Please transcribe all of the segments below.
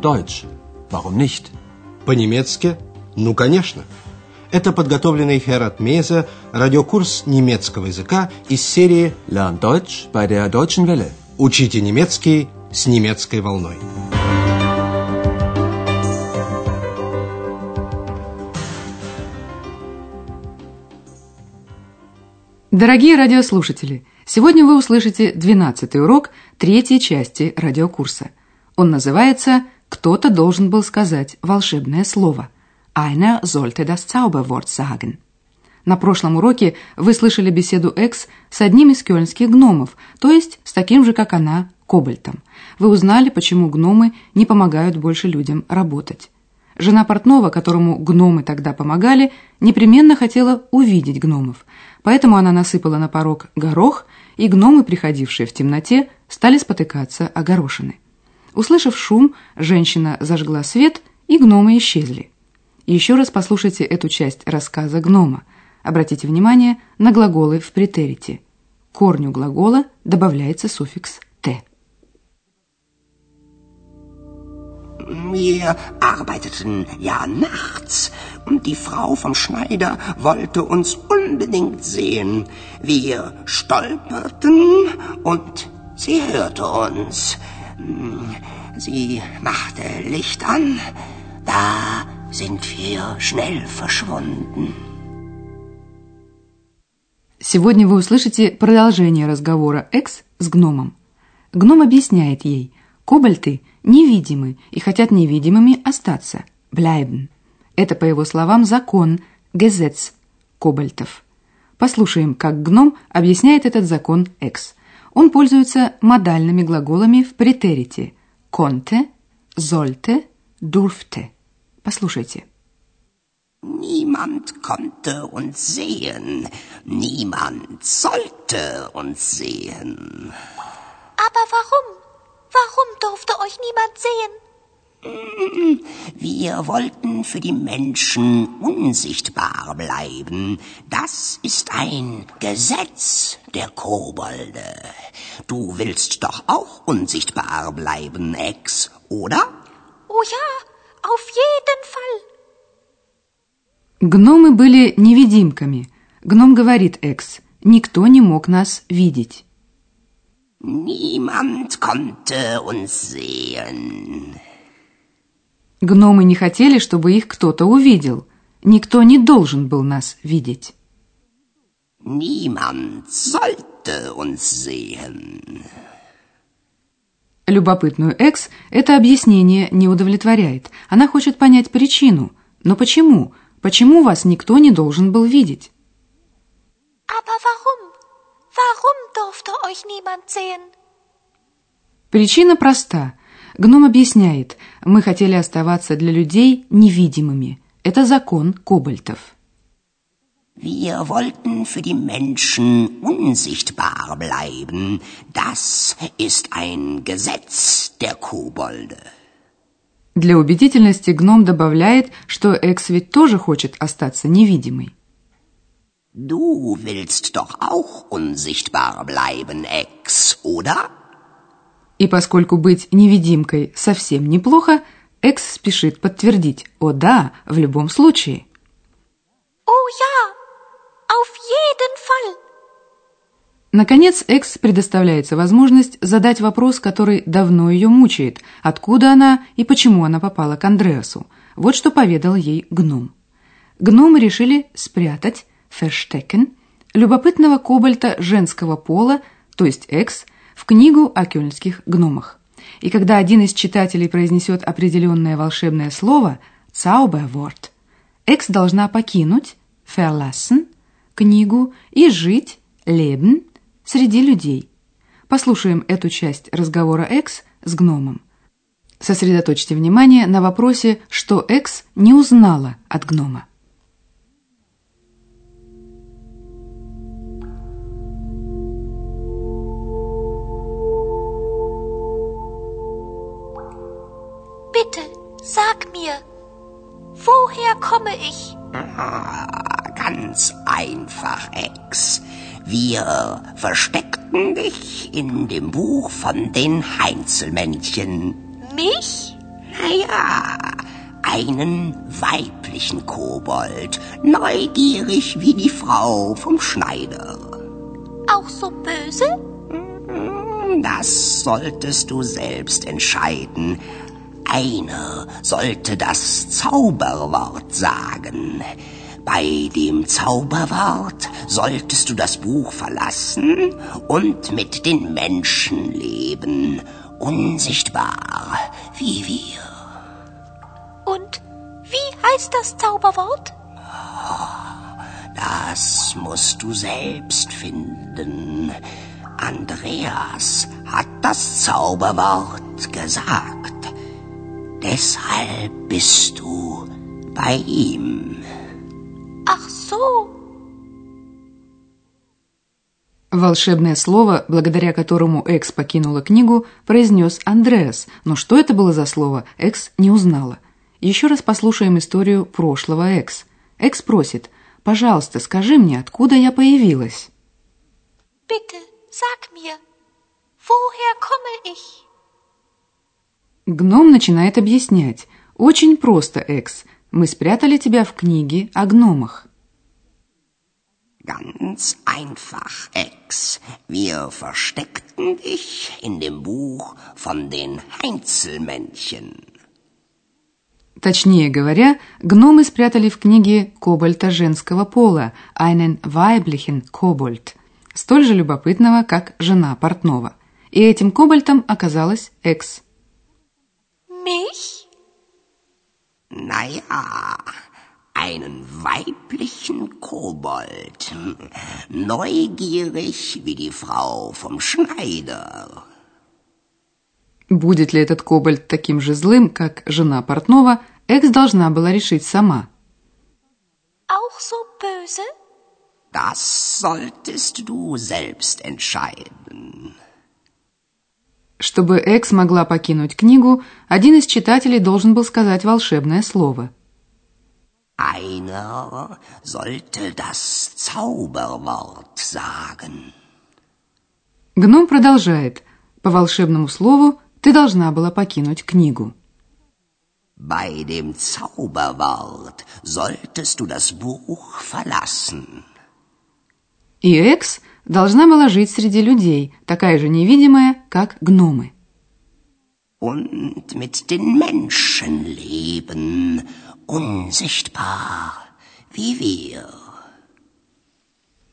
Deutsch. Warum nicht? По-немецки? Ну, конечно. Это подготовленный Херат Меза радиокурс немецкого языка из серии Lern Deutsch bei der Deutschen Welle. «Учите немецкий с немецкой волной». Дорогие радиослушатели, сегодня вы услышите 12 урок третьей части радиокурса. Он называется «Кто-то должен был сказать волшебное слово». Einer sollte das Zauberwort sagen. На прошлом уроке вы слышали беседу Экс с одним из кёльнских гномов, то есть с таким же, как она, Кобальтом. Вы узнали, почему гномы не помогают больше людям работать. Жена портного, которому гномы тогда помогали, непременно хотела увидеть гномов, поэтому она насыпала на порог горох, и гномы, приходившие в темноте, стали спотыкаться о горошины. Услышав шум, женщина зажгла свет, и гномы исчезли. Еще раз послушайте эту часть рассказа гнома. Обратите внимание на глаголы в претерите. К корню глагола добавляется суффикс «т». Wir arbeiteten ja nachts und die Frau vom Schneider wollte uns unbedingt sehen. Wir stolperten und sie hörte uns. Sie machte Licht an, da sind wir schnell verschwunden. Сегодня вы услышите продолжение разговора Экс с гномом. Гном объясняет ей, кобальты невидимы и хотят невидимыми остаться, bleiben. Это, по его словам, закон, Gesetz кобальтов. Послушаем, как гном объясняет этот закон Экс. Он пользуется модальными глаголами в претерите konnte, sollte, durfte. Послушайте. Niemand konnte uns sehen, niemand sollte uns sehen. Aber warum? Warum durfte euch niemand sehen? Wir wollten für die Menschen unsichtbar bleiben. Das ist ein Gesetz der Kobolde. Du willst doch auch unsichtbar bleiben, Ex, oder? Oh ja, auf jeden Fall. Гномы были невидимками. Гном говорит Экс, никто не мог нас видеть. Niemand konnte uns sehen. Гномы не хотели, чтобы их кто-то увидел. Никто не должен был нас видеть. Niemand sollte uns sehen. Любопытную Экс это объяснение не удовлетворяет. Она хочет понять причину. Но почему? Почему вас никто не должен был видеть? Aber warum? Warum durfte euch niemand sehen? Причина проста. Гном объясняет, мы хотели оставаться для людей невидимыми. Это закон кобальтов. Wir wollten für die Menschen unsichtbar bleiben. Das ist ein Gesetz der Kobolde. Для убедительности гном добавляет, что Экс ведь тоже хочет остаться невидимой. Du willst doch auch unsichtbar bleiben, Ex, oder? И поскольку быть невидимкой совсем неплохо, Экс спешит подтвердить «О да, в любом случае». Oh ja, auf jeden Fall. Наконец, Экс предоставляется возможность задать вопрос, который давно ее мучает. Откуда она и почему она попала к Андреасу? Вот что поведал ей гном. Гномы решили спрятать Ферштекен, любопытного кобальта женского пола, то есть Экс, в книгу о кёльнских гномах. И когда один из читателей произнесет определенное волшебное слово «Zauberwort», Экс должна покинуть «verlassen» книгу и жить «leben» среди людей. Послушаем эту часть разговора Экс с гномом. Сосредоточьте внимание на вопросе, что Экс не узнала от гнома. Bitte, sag mir, woher komme ich? Ganz einfach, Ex. Wir versteckten dich in dem Buch von den Heinzelmännchen. Mich? Naja, einen weiblichen Kobold, neugierig wie die Frau vom Schneider. Auch so böse? Das solltest du selbst entscheiden. Einer sollte das Zauberwort sagen. Bei dem Zauberwort solltest du das Buch verlassen und mit den Menschen leben, unsichtbar wie wir. Und wie heißt das Zauberwort? Das musst du selbst finden. Andreas hat das Zauberwort gesagt. Deshalb bist du bei ihm. Ach so. Волшебное слово, благодаря которому Экс покинула книгу, произнес Андреас, но что это было за слово, Экс не узнала. Еще раз послушаем историю прошлого Экс. Экс просит, пожалуйста, скажи мне, откуда я появилась. Bitte, sag mir, woher komme ich? Гном начинает объяснять. Очень просто, Экс. Мы спрятали тебя в книге о гномах. Ganz einfach, Ex. Wir versteckten dich in dem Buch von den Heinzelmännchen. Точнее говоря, гномы спрятали в книге кобальта женского пола, einen weiblichen Kobold, столь же любопытного, как жена портного. И этим кобальтом оказалась Экс. Mich? Naja, einen weiblichen Kobold. Neugierig wie die Frau vom Schneider. Будет ли этот кобальт таким же злым, как жена портного, Экс должна была решить сама. Auch so böse? Das solltest du selbst entscheiden. Чтобы Экс могла покинуть книгу, один из читателей должен был сказать волшебное слово. Einer sollte das Zauberwort sagen. Гном продолжает. По волшебному слову ты должна была покинуть книгу. Bei dem Zauberwort solltest du das Buch verlassen. И Экс должна была жить среди людей, такая же невидимая, как гномы. Und mit den Menschen leben, unsichtbar wie wir.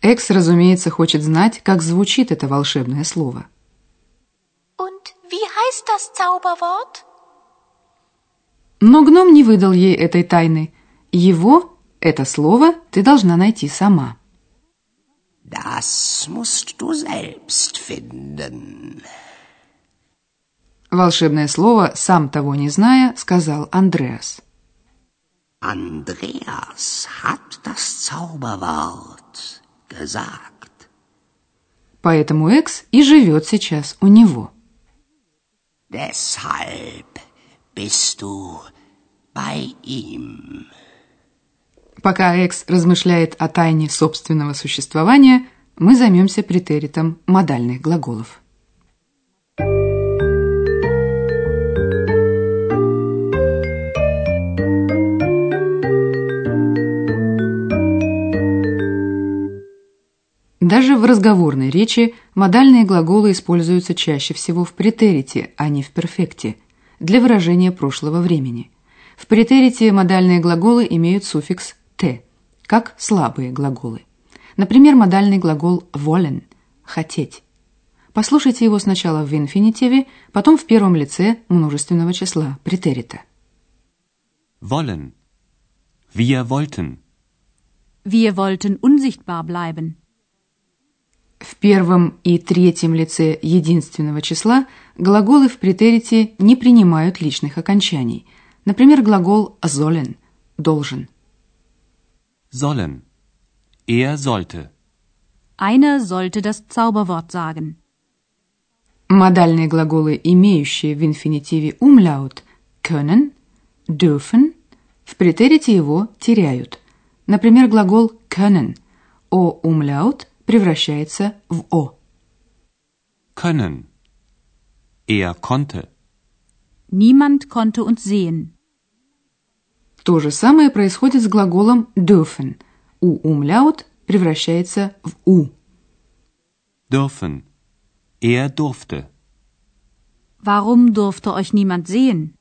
Экс, разумеется, хочет знать, как звучит это волшебное слово. Und wie heißt das Zauberwort? Но гном не выдал ей этой тайны. Его, это слово, ты должна найти сама. Das musst du selbst finden. Волшебное слово, сам того не зная, сказал Андреас. Andreas hat das Zauberwort gesagt. Поэтому Экс и живет сейчас у него. Deshalb bist du bei ihm. Пока Экс размышляет о тайне собственного существования, мы займемся претеритом модальных глаголов. Даже в разговорной речи модальные глаголы используются чаще всего в претерите, а не в перфекте, для выражения прошлого времени. В претерите модальные глаголы имеют суффикс «т», как слабые глаголы. Например, модальный глагол wollen – «хотеть». Послушайте его сначала в инфинитиве, потом в первом лице множественного числа претерита. Wollen. Wir wollten. Wir wollten unsichtbar bleiben. В первом и третьем лице единственного числа глаголы в претерите не принимают личных окончаний. Например, глагол sollen – «должен». Sollen. Er sollte. Einer sollte das Zauberwort sagen. Модальные глаголы, имеющие в инфинитиве умляут können, dürfen, в претерите его теряют. Например, глагол können, о умляут превращается в о. Können. Er konnte. Niemand konnte uns sehen. То же самое происходит с глаголом dürfen. У умляут превращается в у. Dürfen. Er durfte. Warum durfte euch niemand sehen?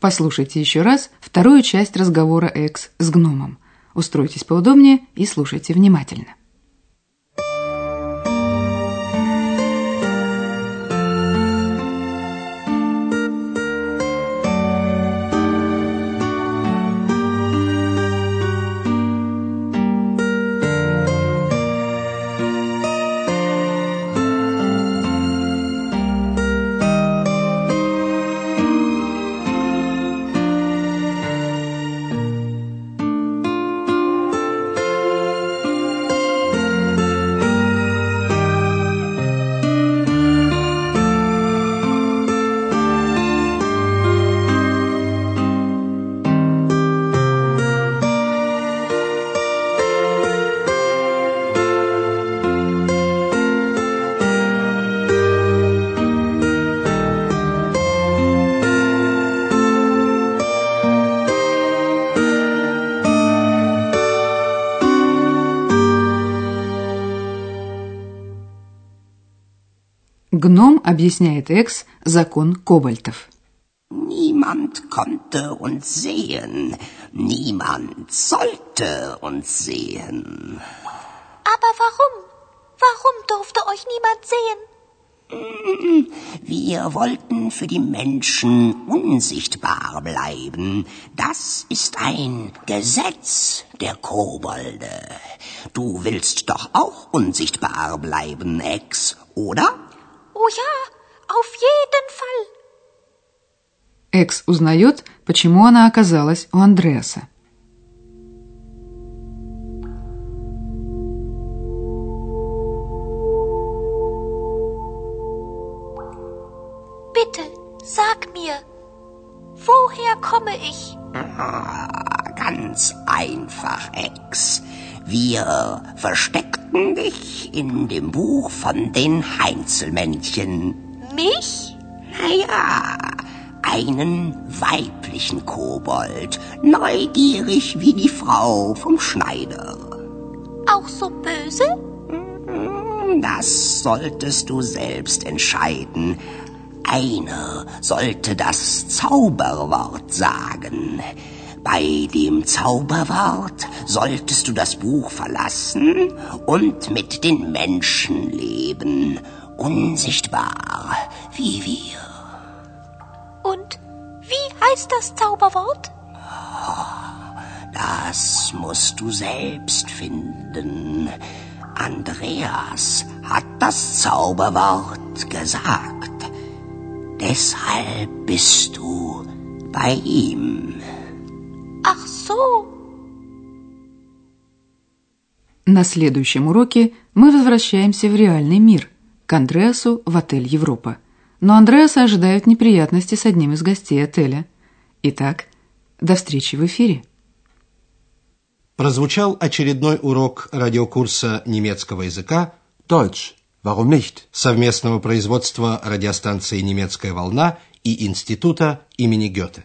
Послушайте еще раз вторую часть разговора Экс с гномом. Устройтесь поудобнее и слушайте внимательно. Гном объясняет Экс закон кобальтов. Niemand konnte uns sehen. Niemand sollte uns sehen. Aber warum? Warum durfte euch niemand sehen? Wir wollten für die Menschen unsichtbar bleiben. Das ist ein Gesetz der Kobolde. Du willst doch auch unsichtbar bleiben, Ex, oder? Oh ja, auf jeden Fall. Экс узнает, почему она оказалась у Андреаса. Bitte, sag mir, woher komme ich? Ah, ganz einfach, Ex. Wir versteckten dich in dem Buch von den Heinzelmännchen. Mich? Naja, einen weiblichen Kobold, neugierig wie die Frau vom Schneider. Auch so böse? Das solltest du selbst entscheiden. Einer sollte das Zauberwort sagen. Bei dem Zauberwort solltest du das Buch verlassen und mit den Menschen leben, unsichtbar wie wir. Und wie heißt das Zauberwort? Das musst du selbst finden. Andreas hat das Zauberwort gesagt. Deshalb bist du bei ihm. So. На следующем уроке мы возвращаемся в реальный мир, к Андреасу в отель Европа. Но Андреаса ожидают неприятности с одним из гостей отеля. Итак, до встречи в эфире. Прозвучал очередной урок радиокурса немецкого языка Deutsch. Warum nicht? совместного производства радиостанции «Немецкая волна» и Института имени Гёте.